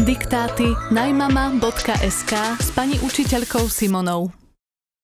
Diktáty najmama.sk s pani učiteľkou Simonou.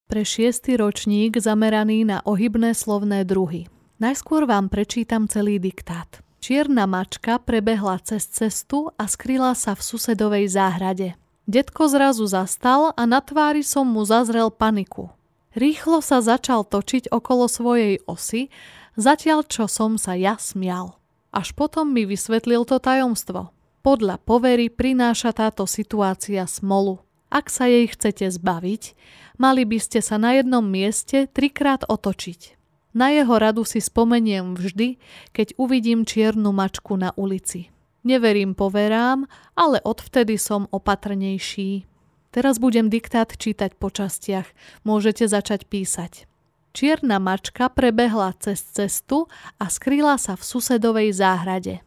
Pre šiestý ročník zameraný na ohybné slovné druhy. Najskôr vám prečítam celý diktát. Čierna mačka prebehla cez cestu a skryla sa v susedovej záhrade. Detko zrazu zastal a na tvári som mu zazrel paniku. Rýchlo sa začal točiť okolo svojej osy, zatiaľ čo som sa ja smial. Až potom mi vysvetlil to tajomstvo. Podľa povery prináša táto situácia smolu. Ak sa jej chcete zbaviť, mali by ste sa na jednom mieste trikrát otočiť. Na jeho radu si spomeniem vždy, keď uvidím čiernu mačku na ulici. Neverím poverám, ale odvtedy som opatrnejší. Teraz budem diktát čítať po častiach. Môžete začať písať. Čierna mačka prebehla cez cestu a skryla sa v susedovej záhrade.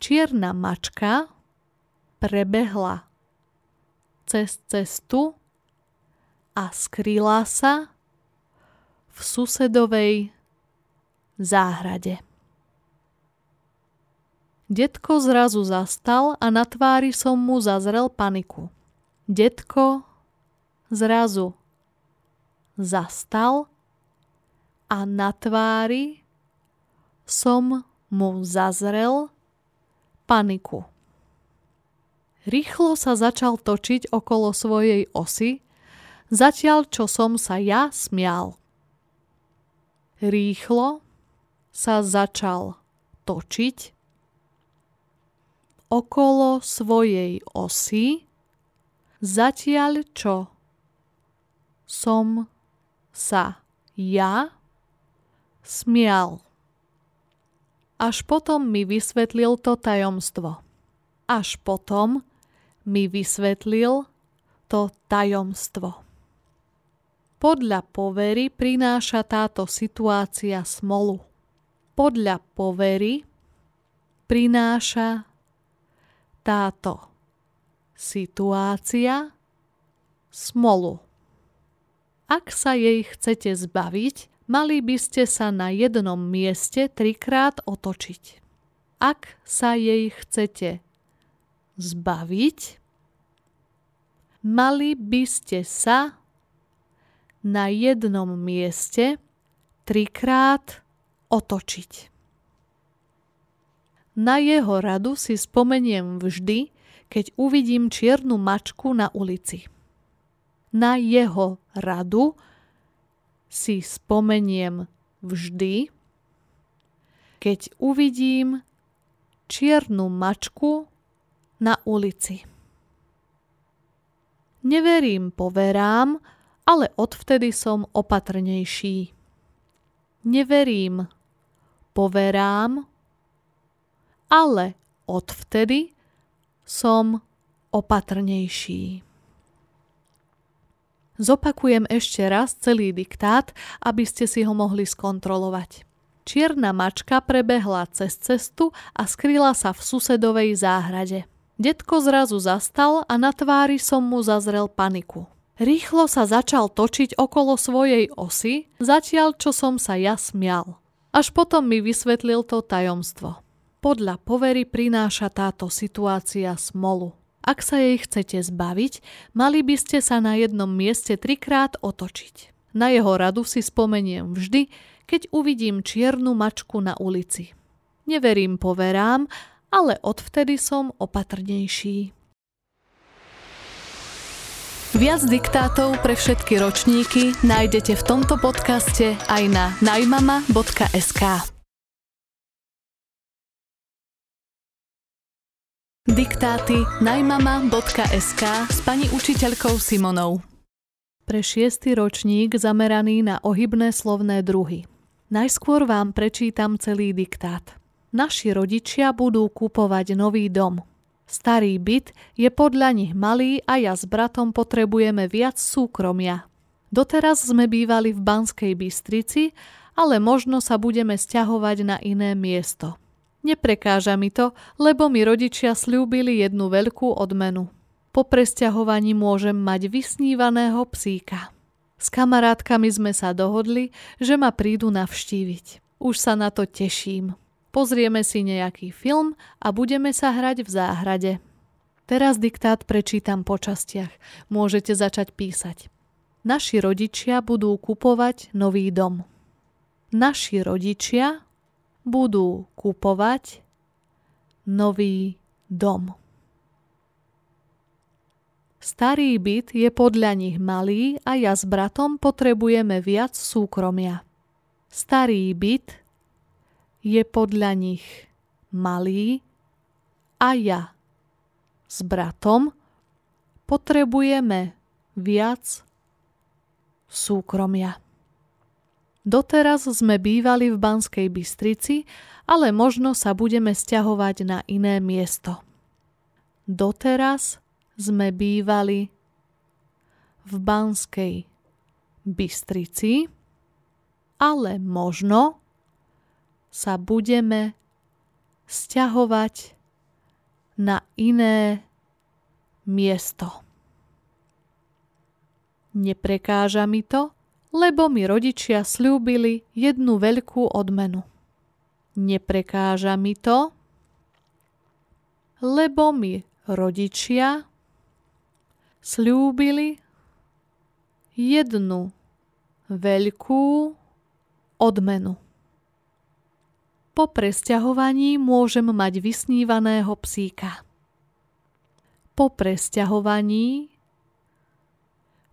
Čierna mačka prebehla cez cestu a skryla sa v susedovej záhrade. Detko zrazu zastal a na tvári som mu zazrel paniku. Detko zrazu zastal a na tvári som mu zazrel paniku. Rýchlo sa začal točiť okolo svojej osy, zatiaľ čo som sa ja smial. Rýchlo sa začal točiť okolo svojej osy, zatiaľ čo som sa ja smial. Až potom mi vysvetlil to tajomstvo. Až potom mi vysvetlil to tajomstvo. Podľa povery prináša táto situácia smolu. Podľa povery prináša táto situácia smolu. Ak sa jej chcete zbaviť, mali by ste sa na jednom mieste trikrát otočiť. Ak sa jej chcete zbaviť, mali by ste sa na jednom mieste trikrát otočiť. Na jeho radu si spomeniem vždy, keď uvidím čiernu mačku na ulici. Na jeho radu si spomeniem vždy, keď uvidím čiernu mačku na ulici. Neverím poverám, ale odvtedy som opatrnejší. Neverím poverám, ale odvtedy som opatrnejší. Zopakujem ešte raz celý diktát, aby ste si ho mohli skontrolovať. Čierna mačka prebehla cez cestu a skryla sa v susedovej záhrade. Detko zrazu zastal a na tvári som mu zazrel paniku. Rýchlo sa začal točiť okolo svojej osy, zatiaľ čo som sa ja smial. Až potom mi vysvetlil to tajomstvo. Podľa povery prináša táto situácia smolu. Ak sa jej chcete zbaviť, mali by ste sa na jednom mieste trikrát otočiť. Na jeho radu si spomeniem vždy, keď uvidím čiernu mačku na ulici. Neverím poverám, ale odvtedy som opatrnejší. Viac diktátov pre všetky ročníky nájdete v tomto podcaste aj na najmama.sk. Diktáty najmama.sk s pani učiteľkou Simonou. Pre šiestý ročník zameraný na ohybné slovné druhy. Najskôr vám prečítam celý diktát. Naši rodičia budú kupovať nový dom. Starý byt je podľa nich malý a ja s bratom potrebujeme viac súkromia. Doteraz sme bývali v Banskej Bystrici, ale možno sa budeme stiahovať na iné miesto. Neprekáža mi to, lebo mi rodičia slúbili jednu veľkú odmenu. Po presťahovaní môžem mať vysnívaného psíka. S kamarátkami sme sa dohodli, že ma prídu navštíviť. Už sa na to teším. Pozrieme si nejaký film a budeme sa hrať v záhrade. Teraz diktát prečítam po častiach. Môžete začať písať. Naši rodičia budú kupovať nový dom. Naši rodičia budú kupovať nový dom. Starý byt je podľa nich malý a ja s bratom potrebujeme viac súkromia. Starý byt je podľa nich malý a ja s bratom potrebujeme viac súkromia. Doteraz sme bývali v Banskej Bystrici, ale možno sa budeme stiahovať na iné miesto. Doteraz sme bývali v Banskej Bystrici, ale možno sa budeme stiahovať na iné miesto. Neprekáža mi to, lebo mi rodičia slúbili jednu veľkú odmenu. Neprekáža mi to, lebo mi rodičia slúbili jednu veľkú odmenu. Po presťahovaní môžem mať vysnívaného psíka. Po presťahovaní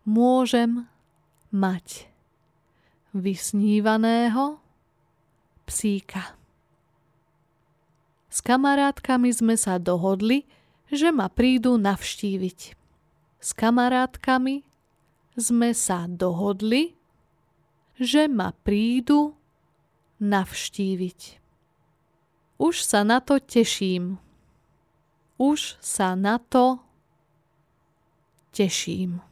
môžem mať vysnívaného psíka. S kamarátkami sme sa dohodli, že ma prídu navštíviť. S kamarátkami sme sa dohodli, že ma prídu navštíviť. Už sa na to teším. Už sa na to teším.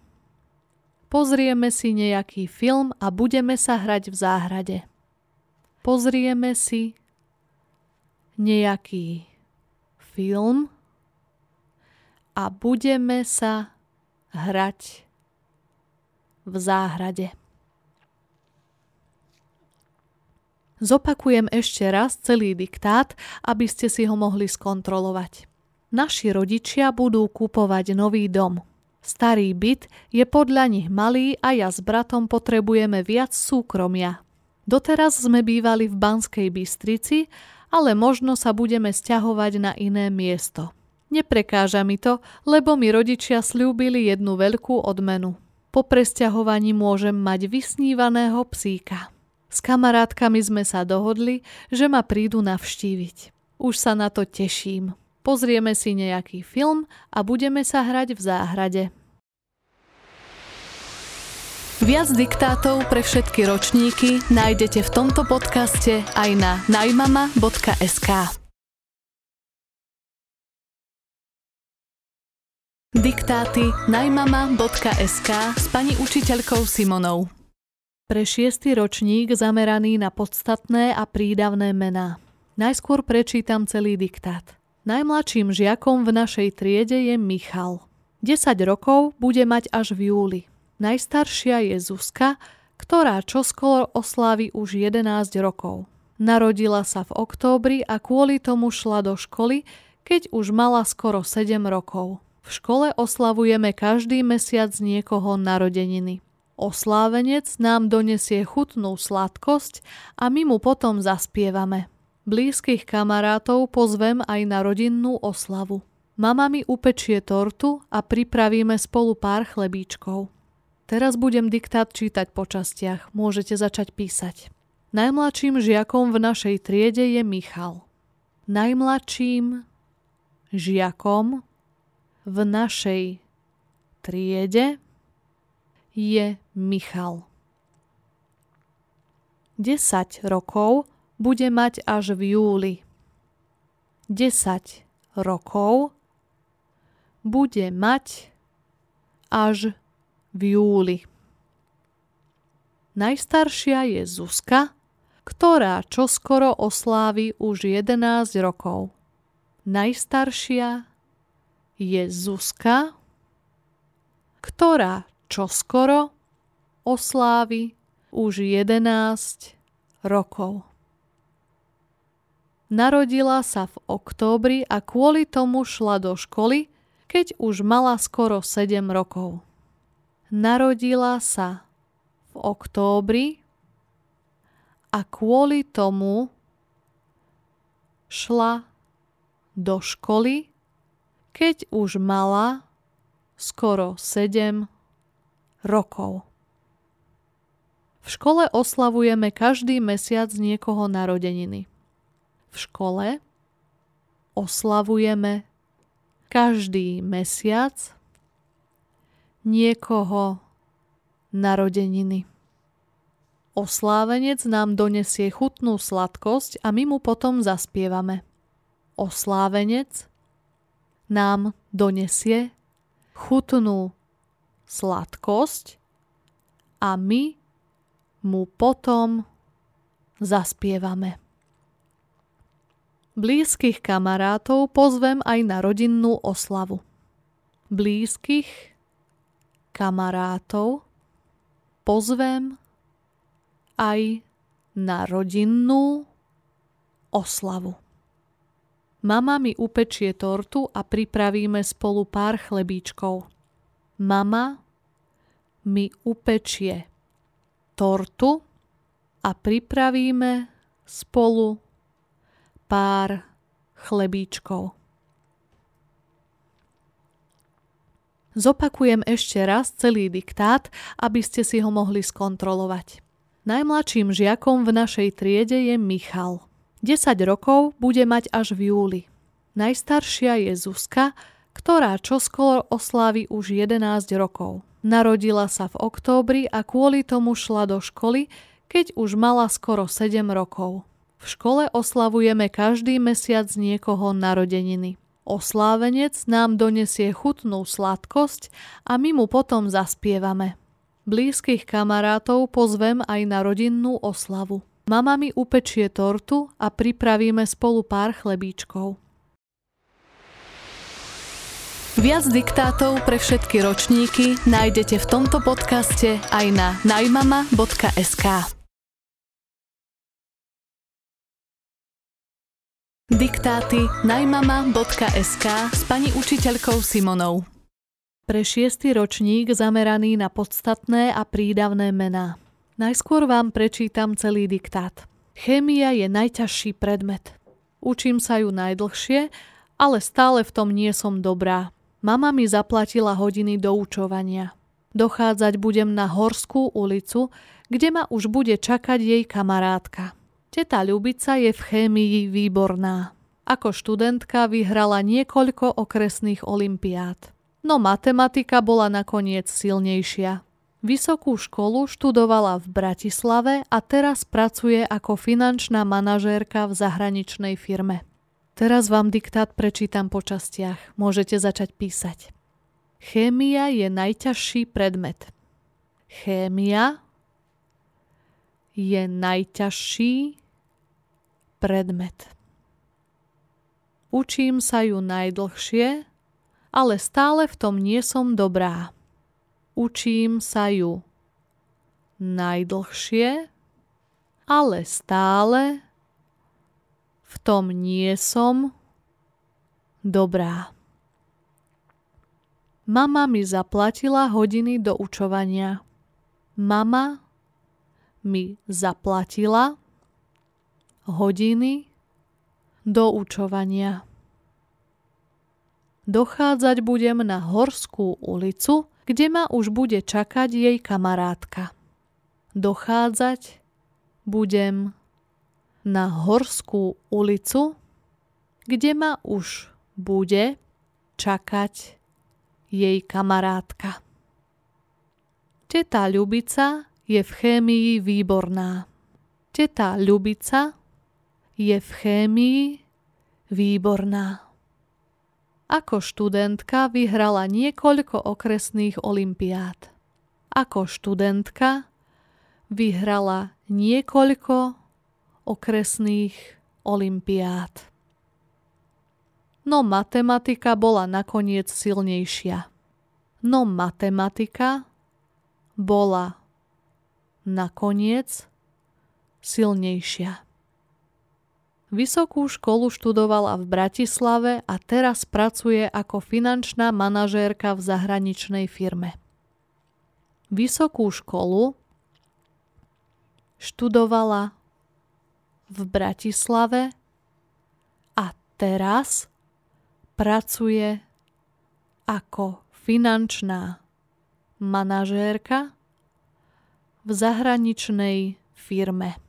Pozrieme si nejaký film a budeme sa hrať v záhrade. Pozrieme si nejaký film a budeme sa hrať v záhrade. Zopakujem ešte raz celý diktát, aby ste si ho mohli skontrolovať. Naši rodičia budú kupovať nový dom. Starý byt je podľa nich malý a ja s bratom potrebujeme viac súkromia. Doteraz sme bývali v Banskej Bystrici, ale možno sa budeme stiahovať na iné miesto. Neprekáža mi to, lebo mi rodičia slúbili jednu veľkú odmenu. Po presťahovaní môžem mať vysnívaného psíka. S kamarátkami sme sa dohodli, že ma prídu navštíviť. Už sa na to teším. Pozrieme si nejaký film a budeme sa hrať v záhrade. Viac diktátov pre všetky ročníky nájdete v tomto podcaste aj na najmama.sk. Diktáty najmama.sk s pani učiteľkou Simonou. Pre šiestý ročník zameraný na podstatné a prídavné mená. Najskôr prečítam celý diktát. Najmladším žiakom v našej triede je Michal. 10 rokov bude mať až v júli. Najstaršia je Zuzka, ktorá čoskoro oslávi už 11 rokov. Narodila sa v októbri a kvôli tomu šla do školy, keď už mala skoro 7 rokov. V škole oslavujeme každý mesiac niekoho narodeniny. Oslávenec nám donesie chutnú sladkosť a my mu potom zaspievame. Blízkych kamarátov pozvem aj na rodinnú oslavu. Mama mi upečie tortu a pripravíme spolu pár chlebíčkov. Teraz budem diktát čítať po častiach, môžete začať písať. Najmladším žiakom v našej triede je Michal. Najmladším žiakom v našej triede je Michal. 10 rokov bude mať až v júli. 10 rokov bude mať až v júli. Najstaršia je Zuzka, ktorá čoskoro oslávi už 11 rokov. Najstaršia je Zuzka, ktorá čo skoro oslávi už 11 rokov. Narodila sa v októbri a kvôli tomu šla do školy, keď už mala skoro 7 rokov. Narodila sa v októbri a kvôli tomu šla do školy, keď už mala skoro 7 rokov. V škole oslavujeme každý mesiac niekoho narodeniny. V škole oslavujeme každý mesiac niekoho narodeniny. Oslávenec nám donesie chutnú sladkosť a my mu potom zaspievame. Oslávenec nám donesie chutnú sladkosť a my mu potom zaspievame. Blízkych kamarátov pozvem aj na rodinnú oslavu. Blízkych kamarátov pozvem aj na rodinnú oslavu. Mama mi upečie tortu a pripravíme spolu pár chlebíčkov. Mama mi upečie tortu a pripravíme spolu pár chlebíčkov. Zopakujem ešte raz celý diktát, aby ste si ho mohli skontrolovať. Najmladším žiakom v našej triede je Michal. 10 rokov bude mať až v júli. Najstaršia je Zuzka, ktorá čoskoro oslávi už 11 rokov. Narodila sa v októbri a kvôli tomu šla do školy, keď už mala skoro 7 rokov. V škole oslavujeme každý mesiac niekoho narodeniny. Oslávenec nám donesie chutnú sladkosť a my mu potom zaspievame. Blízkych kamarátov pozvem aj na rodinnú oslavu. Mama mi upečie tortu a pripravíme spolu pár chlebíčkov. Viac diktátov pre všetky ročníky nájdete v tomto podcaste aj na najmama.sk. Diktáty najmama.sk s pani učiteľkou Simonou. Pre šiestý ročník zameraný na podstatné a prídavné mená. Najskôr vám prečítam celý diktát. Chémia je najťažší predmet. Učím sa ju najdlhšie, ale stále v tom nie som dobrá. Mama mi zaplatila hodiny doučovania. Dochádzať budem na Horskú ulicu, kde ma už bude čakať jej kamarátka. Teta Ľubica je v chémii výborná. Ako študentka vyhrala niekoľko okresných olimpiád. No matematika bola nakoniec silnejšia. Vysokú školu študovala v Bratislave a teraz pracuje ako finančná manažérka v zahraničnej firme. Teraz vám diktát prečítam po častiach. Môžete začať písať. Chémia je najťažší predmet. Chémia je najťažší predmet. Učím sa ju najdlhšie, ale stále v tom nie som dobrá. Učím sa ju najdlhšie, ale stále v tom nie som dobrá. Mama mi zaplatila hodiny do učovania. Mama mi zaplatila hodiny do učovania. Dochádzať budem na Horskú ulicu, kde ma už bude čakať jej kamarátka. Dochádzať budem na Horskú ulicu, kde ma už bude čakať jej kamarátka. Teta Ľubica je v chémii výborná. Teta Ľubica je v chémii výborná. Ako študentka vyhrala niekoľko okresných olimpiád. Ako študentka vyhrala niekoľko okresných olimpiád. No matematika bola nakoniec silnejšia. No matematika bola nakoniec silnejšia. Vysokú školu študovala v Bratislave a teraz pracuje ako finančná manažérka v zahraničnej firme. Vysokú školu študovala v Bratislave a teraz pracuje ako finančná manažérka v zahraničnej firme.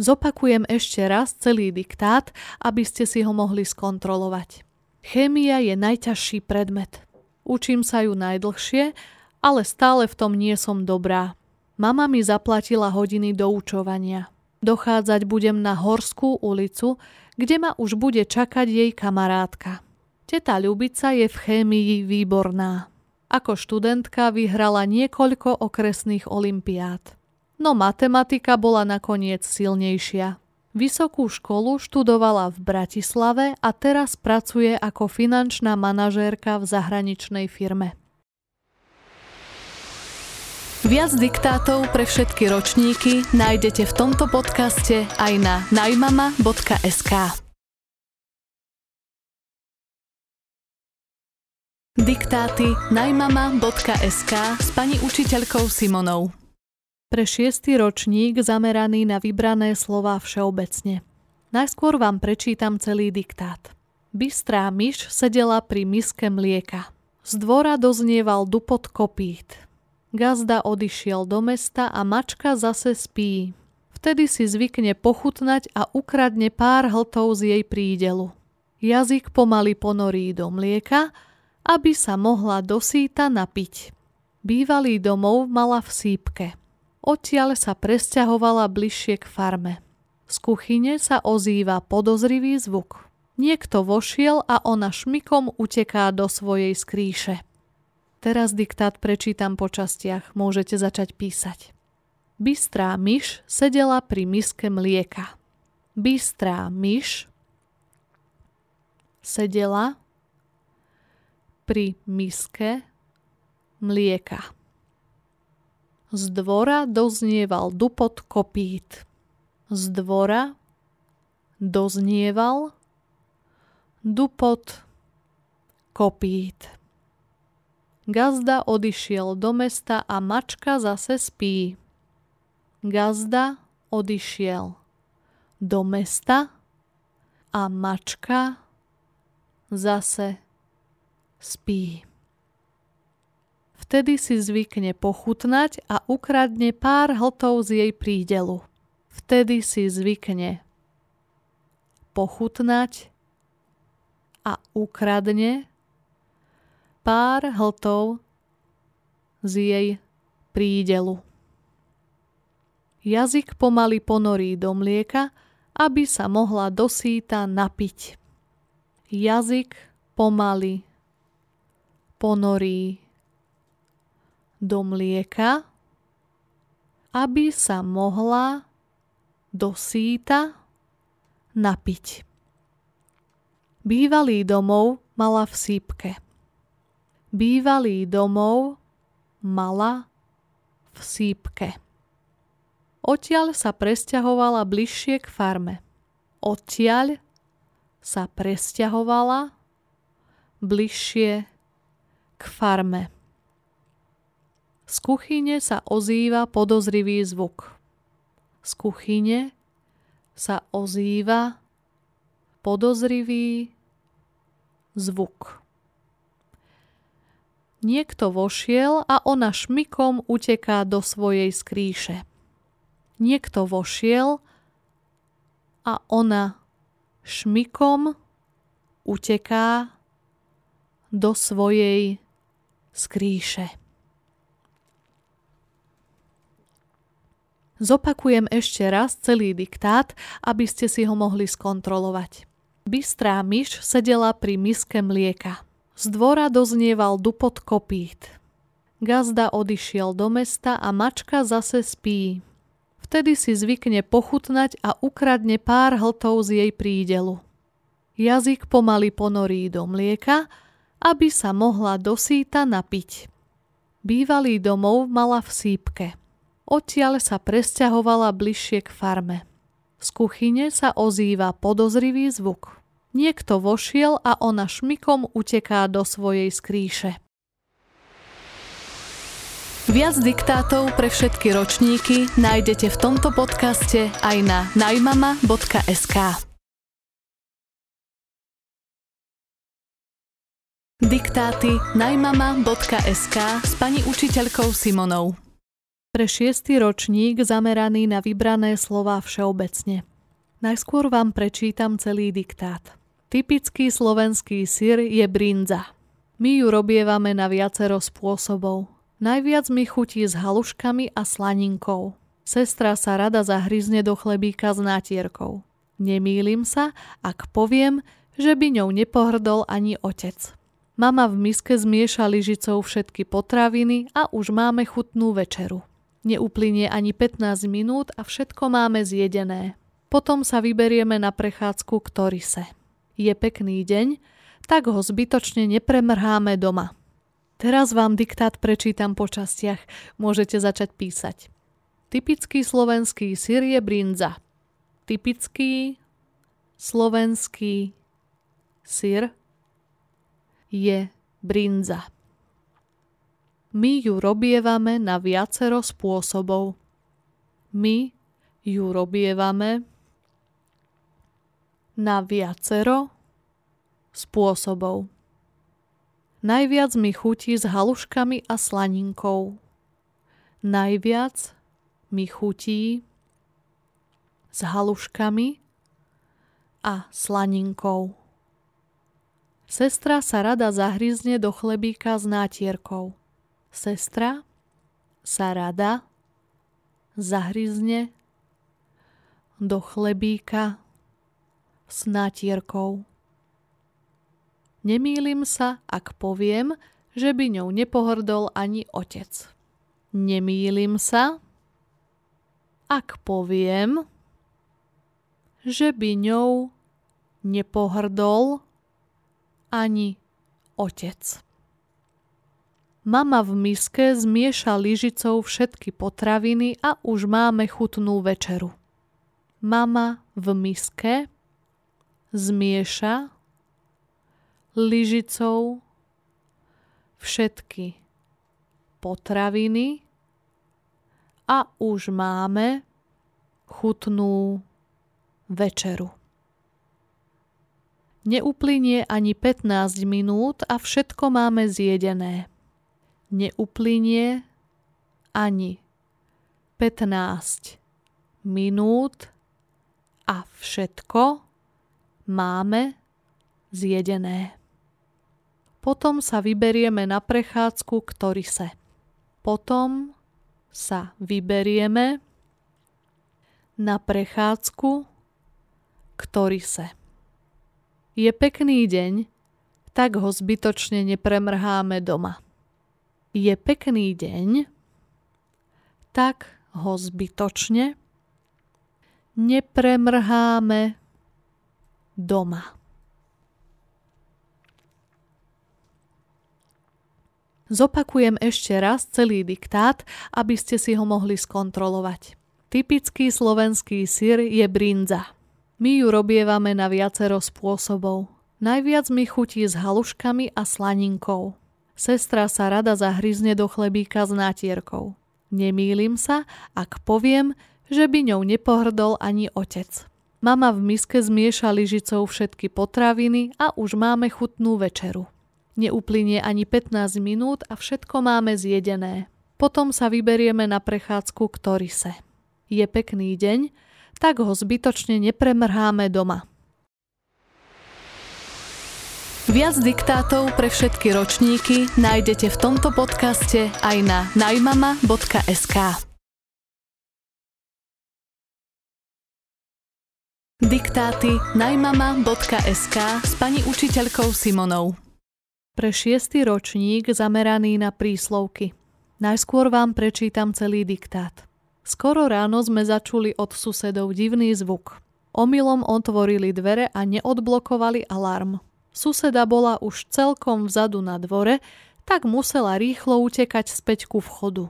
Zopakujem ešte raz celý diktát, aby ste si ho mohli skontrolovať. Chémia je najťažší predmet. Učím sa ju najdlhšie, ale stále v tom nie som dobrá. Mama mi zaplatila hodiny doučovania. Dochádzať budem na Horskú ulicu, kde ma už bude čakať jej kamarátka. Teta Ľubica je v chémii výborná. Ako študentka vyhrala niekoľko okresných olimpiád no matematika bola nakoniec silnejšia. Vysokú školu študovala v Bratislave a teraz pracuje ako finančná manažérka v zahraničnej firme. Viac diktátov pre všetky ročníky nájdete v tomto podcaste aj na najmama.sk. Diktáty najmama.sk s pani učiteľkou Simonou pre šiestý ročník zameraný na vybrané slova všeobecne. Najskôr vám prečítam celý diktát. Bystrá myš sedela pri miske mlieka. Z dvora doznieval dupot kopít. Gazda odišiel do mesta a mačka zase spí. Vtedy si zvykne pochutnať a ukradne pár hltov z jej prídelu. Jazyk pomaly ponorí do mlieka, aby sa mohla dosýta napiť. Bývalý domov mala v sípke. Odtiaľ sa presťahovala bližšie k farme. Z kuchyne sa ozýva podozrivý zvuk. Niekto vošiel a ona šmikom uteká do svojej skríše. Teraz diktát prečítam po častiach, môžete začať písať. Bystrá myš sedela pri miske mlieka. Bystrá myš sedela pri miske mlieka. Z dvora doznieval dupot kopít. Z dvora doznieval dupot kopít. Gazda odišiel do mesta a mačka zase spí. Gazda odišiel do mesta a mačka zase spí. Vtedy si zvykne pochutnať a ukradne pár hltov z jej prídelu. Vtedy si zvykne pochutnať a ukradne pár hltov z jej prídelu. Jazyk pomaly ponorí do mlieka, aby sa mohla dosýta napiť. Jazyk pomaly ponorí do mlieka, aby sa mohla do síta napiť. Bývalý domov mala v sípke. Bývalý domov mala v sípke. Odtiaľ sa presťahovala bližšie k farme. Odtiaľ sa presťahovala bližšie k farme. Z kuchyne sa ozýva podozrivý zvuk. Z kuchyne sa ozýva podozrivý zvuk. Niekto vošiel a ona šmikom uteká do svojej skríše. Niekto vošiel a ona šmikom uteká do svojej skríše. Zopakujem ešte raz celý diktát, aby ste si ho mohli skontrolovať. Bystrá myš sedela pri miske mlieka. Z dvora doznieval dupot kopít. Gazda odišiel do mesta a mačka zase spí. Vtedy si zvykne pochutnať a ukradne pár hltov z jej prídelu. Jazyk pomaly ponorí do mlieka, aby sa mohla dosýta napiť. Bývalý domov mala v sípke – Odtiaľ sa presťahovala bližšie k farme. Z kuchyne sa ozýva podozrivý zvuk. Niekto vošiel a ona šmikom uteká do svojej skrýše. Viac diktátov pre všetky ročníky nájdete v tomto podcaste aj na najmama.sk. Diktáty najmama.sk s pani učiteľkou Simonou pre šiestý ročník zameraný na vybrané slova všeobecne. Najskôr vám prečítam celý diktát. Typický slovenský syr je brinza. My ju robievame na viacero spôsobov. Najviac mi chutí s haluškami a slaninkou. Sestra sa rada zahryzne do chlebíka s nátierkou. Nemýlim sa, ak poviem, že by ňou nepohrdol ani otec. Mama v miske zmieša lyžicou všetky potraviny a už máme chutnú večeru. Neuplynie ani 15 minút a všetko máme zjedené. Potom sa vyberieme na prechádzku k Torise. Je pekný deň, tak ho zbytočne nepremrháme doma. Teraz vám diktát prečítam po častiach. Môžete začať písať. Typický slovenský syr je brinza. Typický slovenský syr je brinza. My ju robievame na viacero spôsobov. My ju robievame na viacero spôsobov. Najviac mi chutí s haluškami a slaninkou. Najviac mi chutí s haluškami a slaninkou. Sestra sa rada zahryzne do chlebíka s nátierkou. Sestra sa rada zahryzne do chlebíka s natierkou. Nemýlim sa, ak poviem, že by ňou nepohrdol ani otec. Nemýlim sa, ak poviem, že by ňou nepohrdol ani otec. Mama v miske zmieša lyžicou všetky potraviny a už máme chutnú večeru. Mama v miske zmieša lyžicou všetky potraviny a už máme chutnú večeru. Neuplynie ani 15 minút a všetko máme zjedené neuplynie ani 15 minút a všetko máme zjedené. Potom sa vyberieme na prechádzku k Torise. Potom sa vyberieme na prechádzku k Torise. Je pekný deň, tak ho zbytočne nepremrháme doma je pekný deň, tak ho zbytočne nepremrháme doma. Zopakujem ešte raz celý diktát, aby ste si ho mohli skontrolovať. Typický slovenský syr je brinza. My ju robievame na viacero spôsobov. Najviac mi chutí s haluškami a slaninkou. Sestra sa rada zahryzne do chlebíka s nátierkou. Nemýlim sa, ak poviem, že by ňou nepohrdol ani otec. Mama v miske zmieša lyžicou všetky potraviny a už máme chutnú večeru. Neuplynie ani 15 minút a všetko máme zjedené. Potom sa vyberieme na prechádzku k Torise. Je pekný deň, tak ho zbytočne nepremrháme doma. Viac diktátov pre všetky ročníky nájdete v tomto podcaste aj na najmama.sk. Diktáty najmama.sk s pani učiteľkou Simonou. Pre šiestý ročník zameraný na príslovky. Najskôr vám prečítam celý diktát. Skoro ráno sme začuli od susedov divný zvuk. Omylom otvorili dvere a neodblokovali alarm. Suseda bola už celkom vzadu na dvore, tak musela rýchlo utekať späť ku vchodu.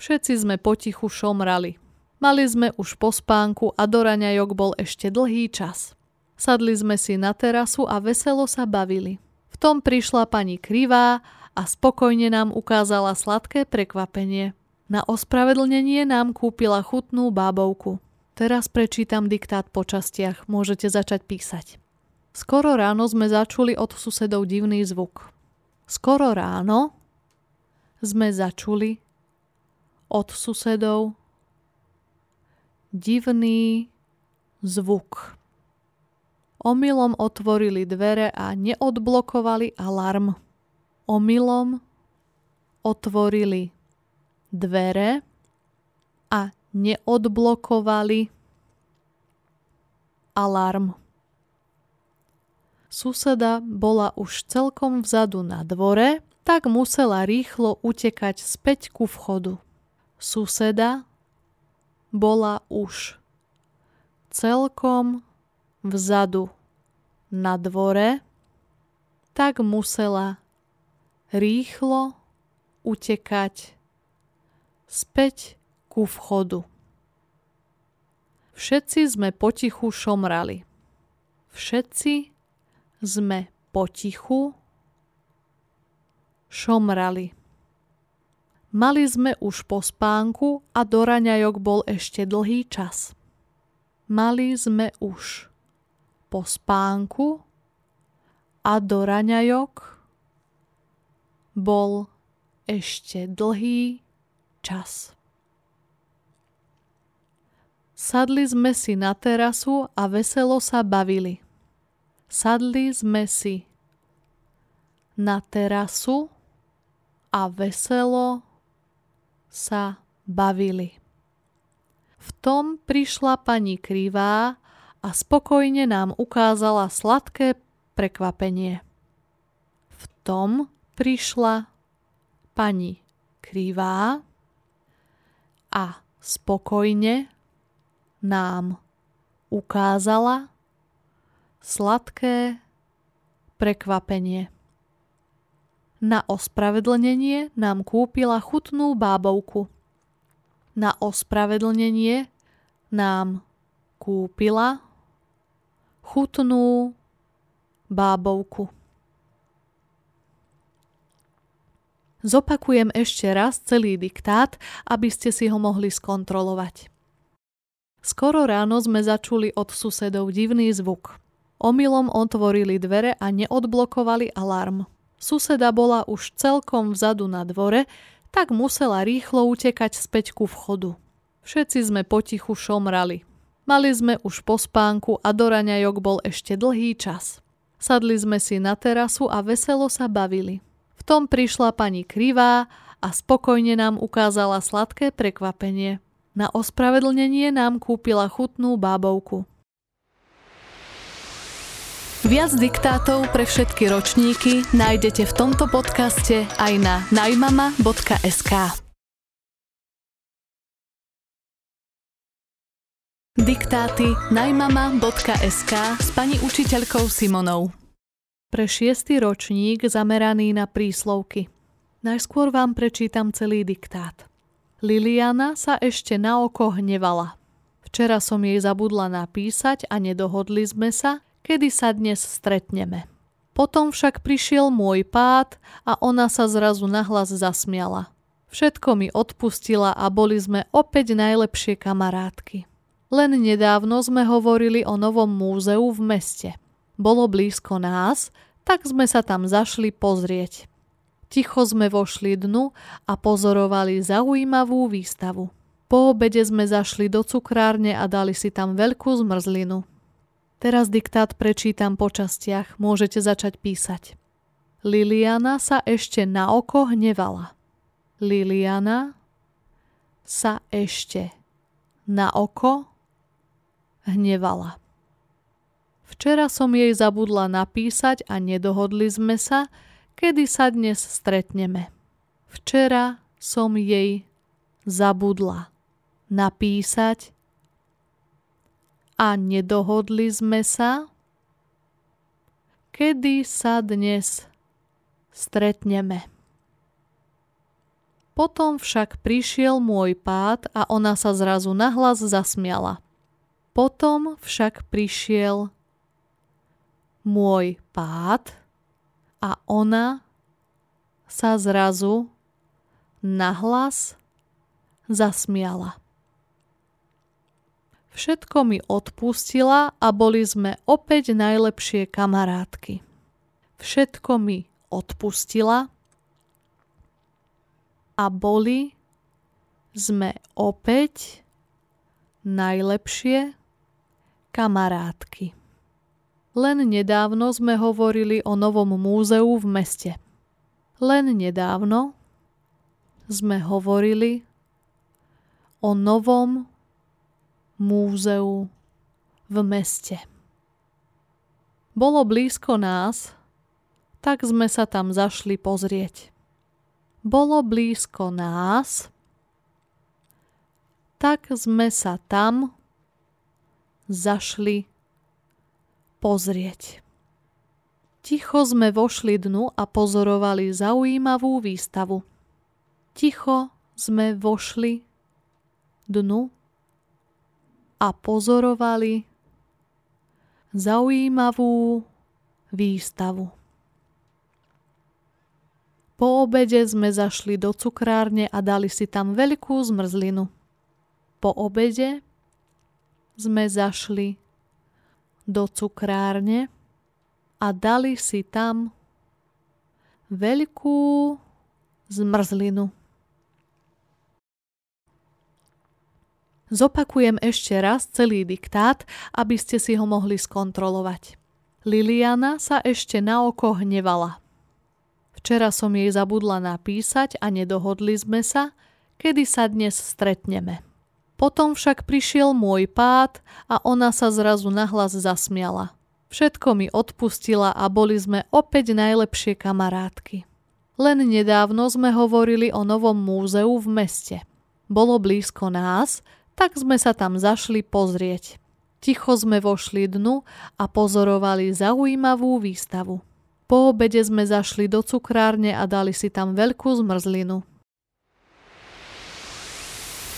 Všetci sme potichu šomrali. Mali sme už po spánku a do raňajok bol ešte dlhý čas. Sadli sme si na terasu a veselo sa bavili. V tom prišla pani Krivá a spokojne nám ukázala sladké prekvapenie. Na ospravedlnenie nám kúpila chutnú bábovku. Teraz prečítam diktát po častiach, môžete začať písať. Skoro ráno sme začuli od susedov divný zvuk. Skoro ráno sme začuli od susedov divný zvuk. Omylom otvorili dvere a neodblokovali alarm. Omylom otvorili dvere a neodblokovali alarm. Suseda bola už celkom vzadu na dvore, tak musela rýchlo utekať späť ku vchodu. Suseda bola už celkom vzadu na dvore, tak musela rýchlo utekať späť ku vchodu. Všetci sme potichu šomrali. Všetci sme potichu šomrali. Mali sme už po spánku a do raňajok bol ešte dlhý čas. Mali sme už po spánku a do raňajok bol ešte dlhý čas. Sadli sme si na terasu a veselo sa bavili. Sadli sme si na terasu a veselo sa bavili. V tom prišla pani Krivá a spokojne nám ukázala sladké prekvapenie. V tom prišla pani Krivá a spokojne nám ukázala sladké prekvapenie. Na ospravedlnenie nám kúpila chutnú bábovku. Na ospravedlnenie nám kúpila chutnú bábovku. Zopakujem ešte raz celý diktát, aby ste si ho mohli skontrolovať. Skoro ráno sme začuli od susedov divný zvuk. Omylom otvorili dvere a neodblokovali alarm. Suseda bola už celkom vzadu na dvore, tak musela rýchlo utekať späť ku vchodu. Všetci sme potichu šomrali. Mali sme už po spánku a do raňajok bol ešte dlhý čas. Sadli sme si na terasu a veselo sa bavili. V tom prišla pani Krivá a spokojne nám ukázala sladké prekvapenie. Na ospravedlnenie nám kúpila chutnú bábovku. Viac diktátov pre všetky ročníky nájdete v tomto podcaste aj na najmama.sk. Diktáty najmama.sk s pani učiteľkou Simonou pre šiestý ročník zameraný na príslovky. Najskôr vám prečítam celý diktát. Liliana sa ešte na oko hnevala. Včera som jej zabudla napísať a nedohodli sme sa, kedy sa dnes stretneme. Potom však prišiel môj pád a ona sa zrazu nahlas zasmiala. Všetko mi odpustila a boli sme opäť najlepšie kamarátky. Len nedávno sme hovorili o novom múzeu v meste – bolo blízko nás, tak sme sa tam zašli pozrieť. Ticho sme vošli dnu a pozorovali zaujímavú výstavu. Po obede sme zašli do cukrárne a dali si tam veľkú zmrzlinu. Teraz diktát prečítam po častiach, môžete začať písať. Liliana sa ešte na oko hnevala. Liliana sa ešte na oko hnevala. Včera som jej zabudla napísať a nedohodli sme sa, kedy sa dnes stretneme. Včera som jej zabudla napísať a nedohodli sme sa, kedy sa dnes stretneme. Potom však prišiel môj pád a ona sa zrazu nahlas zasmiala. Potom však prišiel môj pád a ona sa zrazu nahlas zasmiala. Všetko mi odpustila a boli sme opäť najlepšie kamarátky. Všetko mi odpustila a boli sme opäť najlepšie kamarátky. Len nedávno sme hovorili o novom múzeu v meste. Len nedávno sme hovorili o novom múzeu v meste. Bolo blízko nás, tak sme sa tam zašli pozrieť. Bolo blízko nás, tak sme sa tam zašli pozrieť. Ticho sme vošli dnu a pozorovali zaujímavú výstavu. Ticho sme vošli dnu a pozorovali zaujímavú výstavu. Po obede sme zašli do cukrárne a dali si tam veľkú zmrzlinu. Po obede sme zašli do cukrárne a dali si tam veľkú zmrzlinu. Zopakujem ešte raz celý diktát, aby ste si ho mohli skontrolovať. Liliana sa ešte na oko hnevala. Včera som jej zabudla napísať a nedohodli sme sa, kedy sa dnes stretneme. Potom však prišiel môj pád a ona sa zrazu nahlas zasmiala. Všetko mi odpustila a boli sme opäť najlepšie kamarátky. Len nedávno sme hovorili o novom múzeu v meste. Bolo blízko nás, tak sme sa tam zašli pozrieť. Ticho sme vošli dnu a pozorovali zaujímavú výstavu. Po obede sme zašli do cukrárne a dali si tam veľkú zmrzlinu.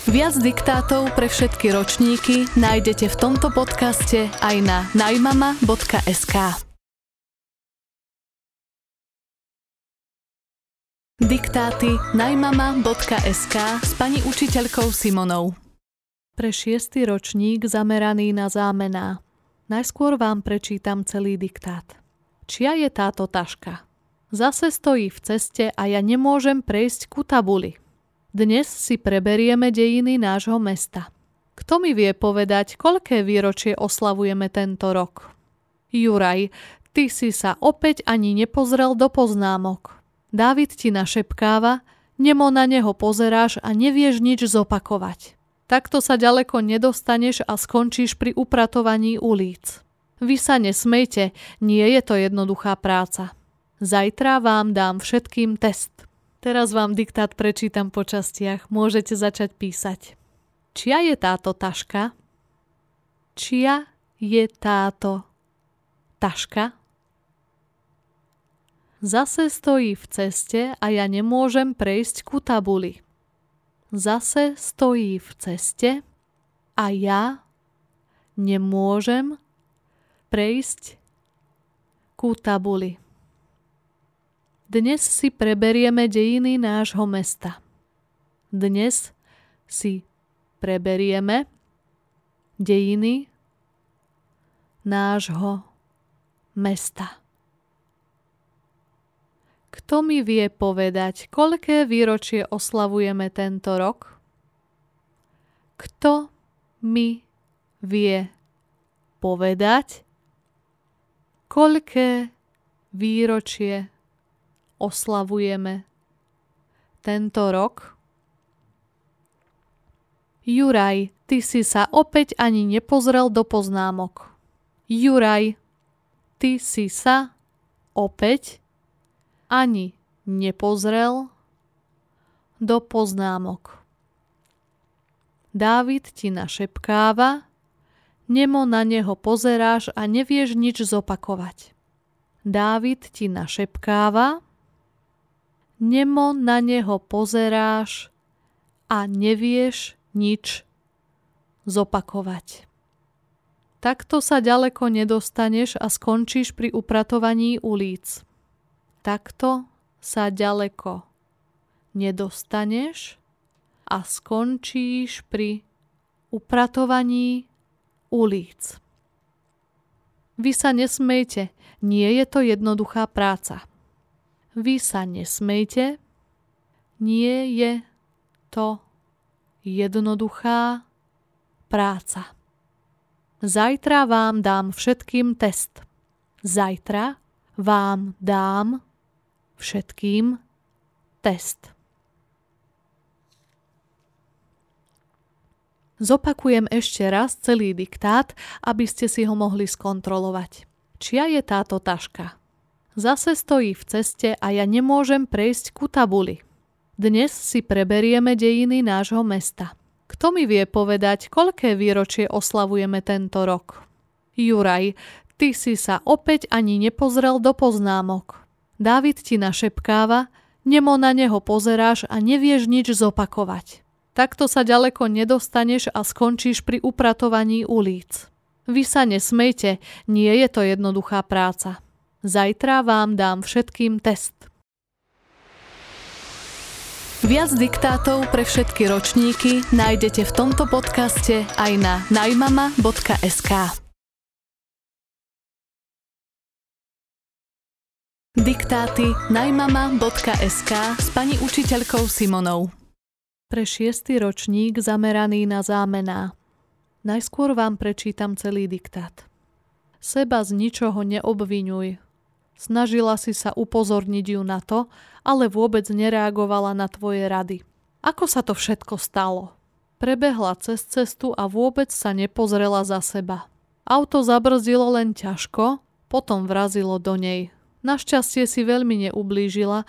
Viac diktátov pre všetky ročníky nájdete v tomto podcaste aj na najmama.sk. Diktáty najmama.sk s pani učiteľkou Simonou. Pre šiestý ročník zameraný na zámená. Najskôr vám prečítam celý diktát. Čia je táto taška? Zase stojí v ceste a ja nemôžem prejsť ku tabuli. Dnes si preberieme dejiny nášho mesta. Kto mi vie povedať, koľké výročie oslavujeme tento rok? Juraj, ty si sa opäť ani nepozrel do poznámok. Dávid ti našepkáva, nemo na neho pozeráš a nevieš nič zopakovať. Takto sa ďaleko nedostaneš a skončíš pri upratovaní ulic. Vy sa nesmejte, nie je to jednoduchá práca. Zajtra vám dám všetkým test. Teraz vám diktát prečítam po častiach. Môžete začať písať. Čia je táto taška? Čia je táto taška? Zase stojí v ceste a ja nemôžem prejsť ku tabuli. Zase stojí v ceste a ja nemôžem prejsť ku tabuli. Dnes si preberieme dejiny nášho mesta. Dnes si preberieme dejiny nášho mesta. Kto mi vie povedať, koľké výročie oslavujeme tento rok? Kto mi vie povedať, koľké výročie oslavujeme tento rok? Juraj, ty si sa opäť ani nepozrel do poznámok. Juraj, ty si sa opäť ani nepozrel do poznámok. Dávid ti našepkáva, nemo na neho pozeráš a nevieš nič zopakovať. Dávid ti našepkáva, nemo na neho pozeráš a nevieš nič zopakovať. Takto sa ďaleko nedostaneš a skončíš pri upratovaní ulic. Takto sa ďaleko nedostaneš a skončíš pri upratovaní ulic. Vy sa nesmejte, nie je to jednoduchá práca. Vy sa nesmejte, nie je to jednoduchá práca. Zajtra vám dám všetkým test. Zajtra vám dám všetkým test. Zopakujem ešte raz celý diktát, aby ste si ho mohli skontrolovať. Čia je táto taška? Zase stojí v ceste a ja nemôžem prejsť ku tabuli. Dnes si preberieme dejiny nášho mesta. Kto mi vie povedať, koľké výročie oslavujeme tento rok? Juraj, ty si sa opäť ani nepozrel do poznámok. Dávid ti našepkáva, nemo na neho pozeráš a nevieš nič zopakovať. Takto sa ďaleko nedostaneš a skončíš pri upratovaní ulic. Vy sa nesmejte, nie je to jednoduchá práca. Zajtra vám dám všetkým test. Viac diktátov pre všetky ročníky nájdete v tomto podcaste aj na najmama.sk. Diktáty najmama.sk s pani učiteľkou Simonou. Pre šiestý ročník zameraný na zámená. Najskôr vám prečítam celý diktát. Seba z ničoho neobvinuj, Snažila si sa upozorniť ju na to, ale vôbec nereagovala na tvoje rady. Ako sa to všetko stalo? Prebehla cez cestu a vôbec sa nepozrela za seba. Auto zabrzdilo len ťažko, potom vrazilo do nej. Našťastie si veľmi neublížila,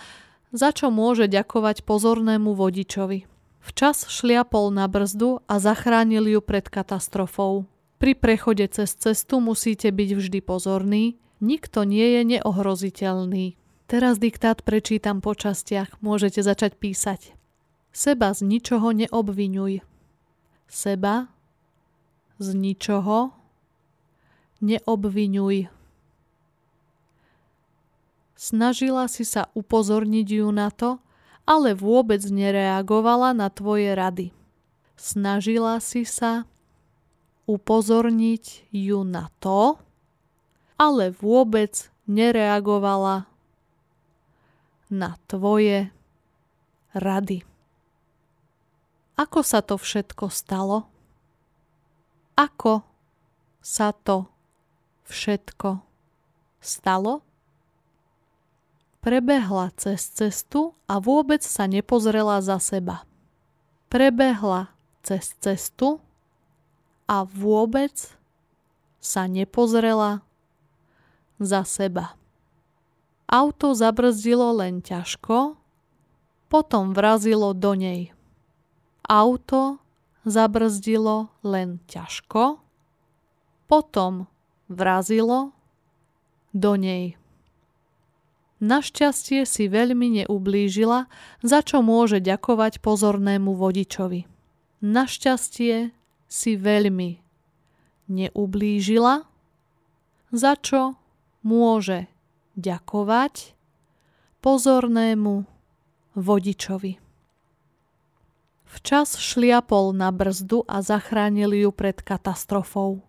za čo môže ďakovať pozornému vodičovi. Včas šliapol na brzdu a zachránil ju pred katastrofou. Pri prechode cez cestu musíte byť vždy pozorní, Nikto nie je neohroziteľný. Teraz diktát prečítam po častiach, môžete začať písať. Seba z ničoho neobvinuj. Seba z ničoho neobvinuj. Snažila si sa upozorniť ju na to, ale vôbec nereagovala na tvoje rady. Snažila si sa upozorniť ju na to, ale vôbec nereagovala na tvoje rady. Ako sa to všetko stalo? Ako sa to všetko stalo? Prebehla cez cestu a vôbec sa nepozrela za seba. Prebehla cez cestu a vôbec sa nepozrela za seba. Auto zabrzdilo len ťažko, potom vrazilo do nej. Auto zabrzdilo len ťažko, potom vrazilo do nej. Našťastie si veľmi neublížila, za čo môže ďakovať pozornému vodičovi. Našťastie si veľmi neublížila, za čo môže ďakovať pozornému vodičovi. Včas šliapol na brzdu a zachránil ju pred katastrofou.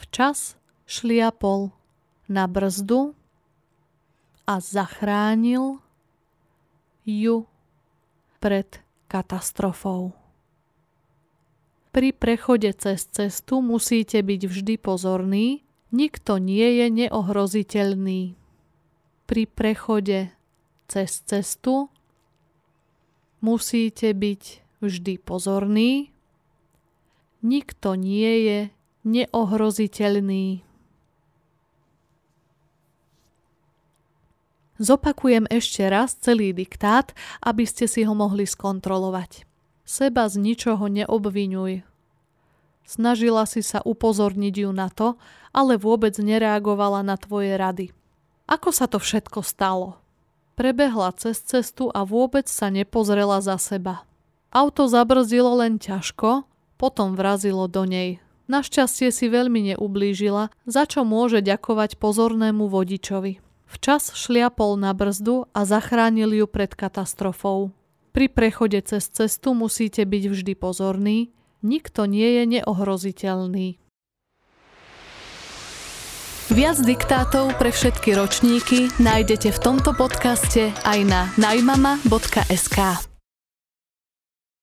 Včas šliapol na brzdu a zachránil ju pred katastrofou. Pri prechode cez cestu musíte byť vždy pozorní, Nikto nie je neohroziteľný. Pri prechode cez cestu musíte byť vždy pozorní. Nikto nie je neohroziteľný. Zopakujem ešte raz celý diktát, aby ste si ho mohli skontrolovať. Seba z ničoho neobvinuj. Snažila si sa upozorniť ju na to, ale vôbec nereagovala na tvoje rady. Ako sa to všetko stalo? Prebehla cez cestu a vôbec sa nepozrela za seba. Auto zabrzdilo len ťažko, potom vrazilo do nej. Našťastie si veľmi neublížila, za čo môže ďakovať pozornému vodičovi. Včas šliapol na brzdu a zachránil ju pred katastrofou. Pri prechode cez cestu musíte byť vždy pozorní, nikto nie je neohroziteľný. Viac diktátov pre všetky ročníky nájdete v tomto podcaste aj na najmama.sk.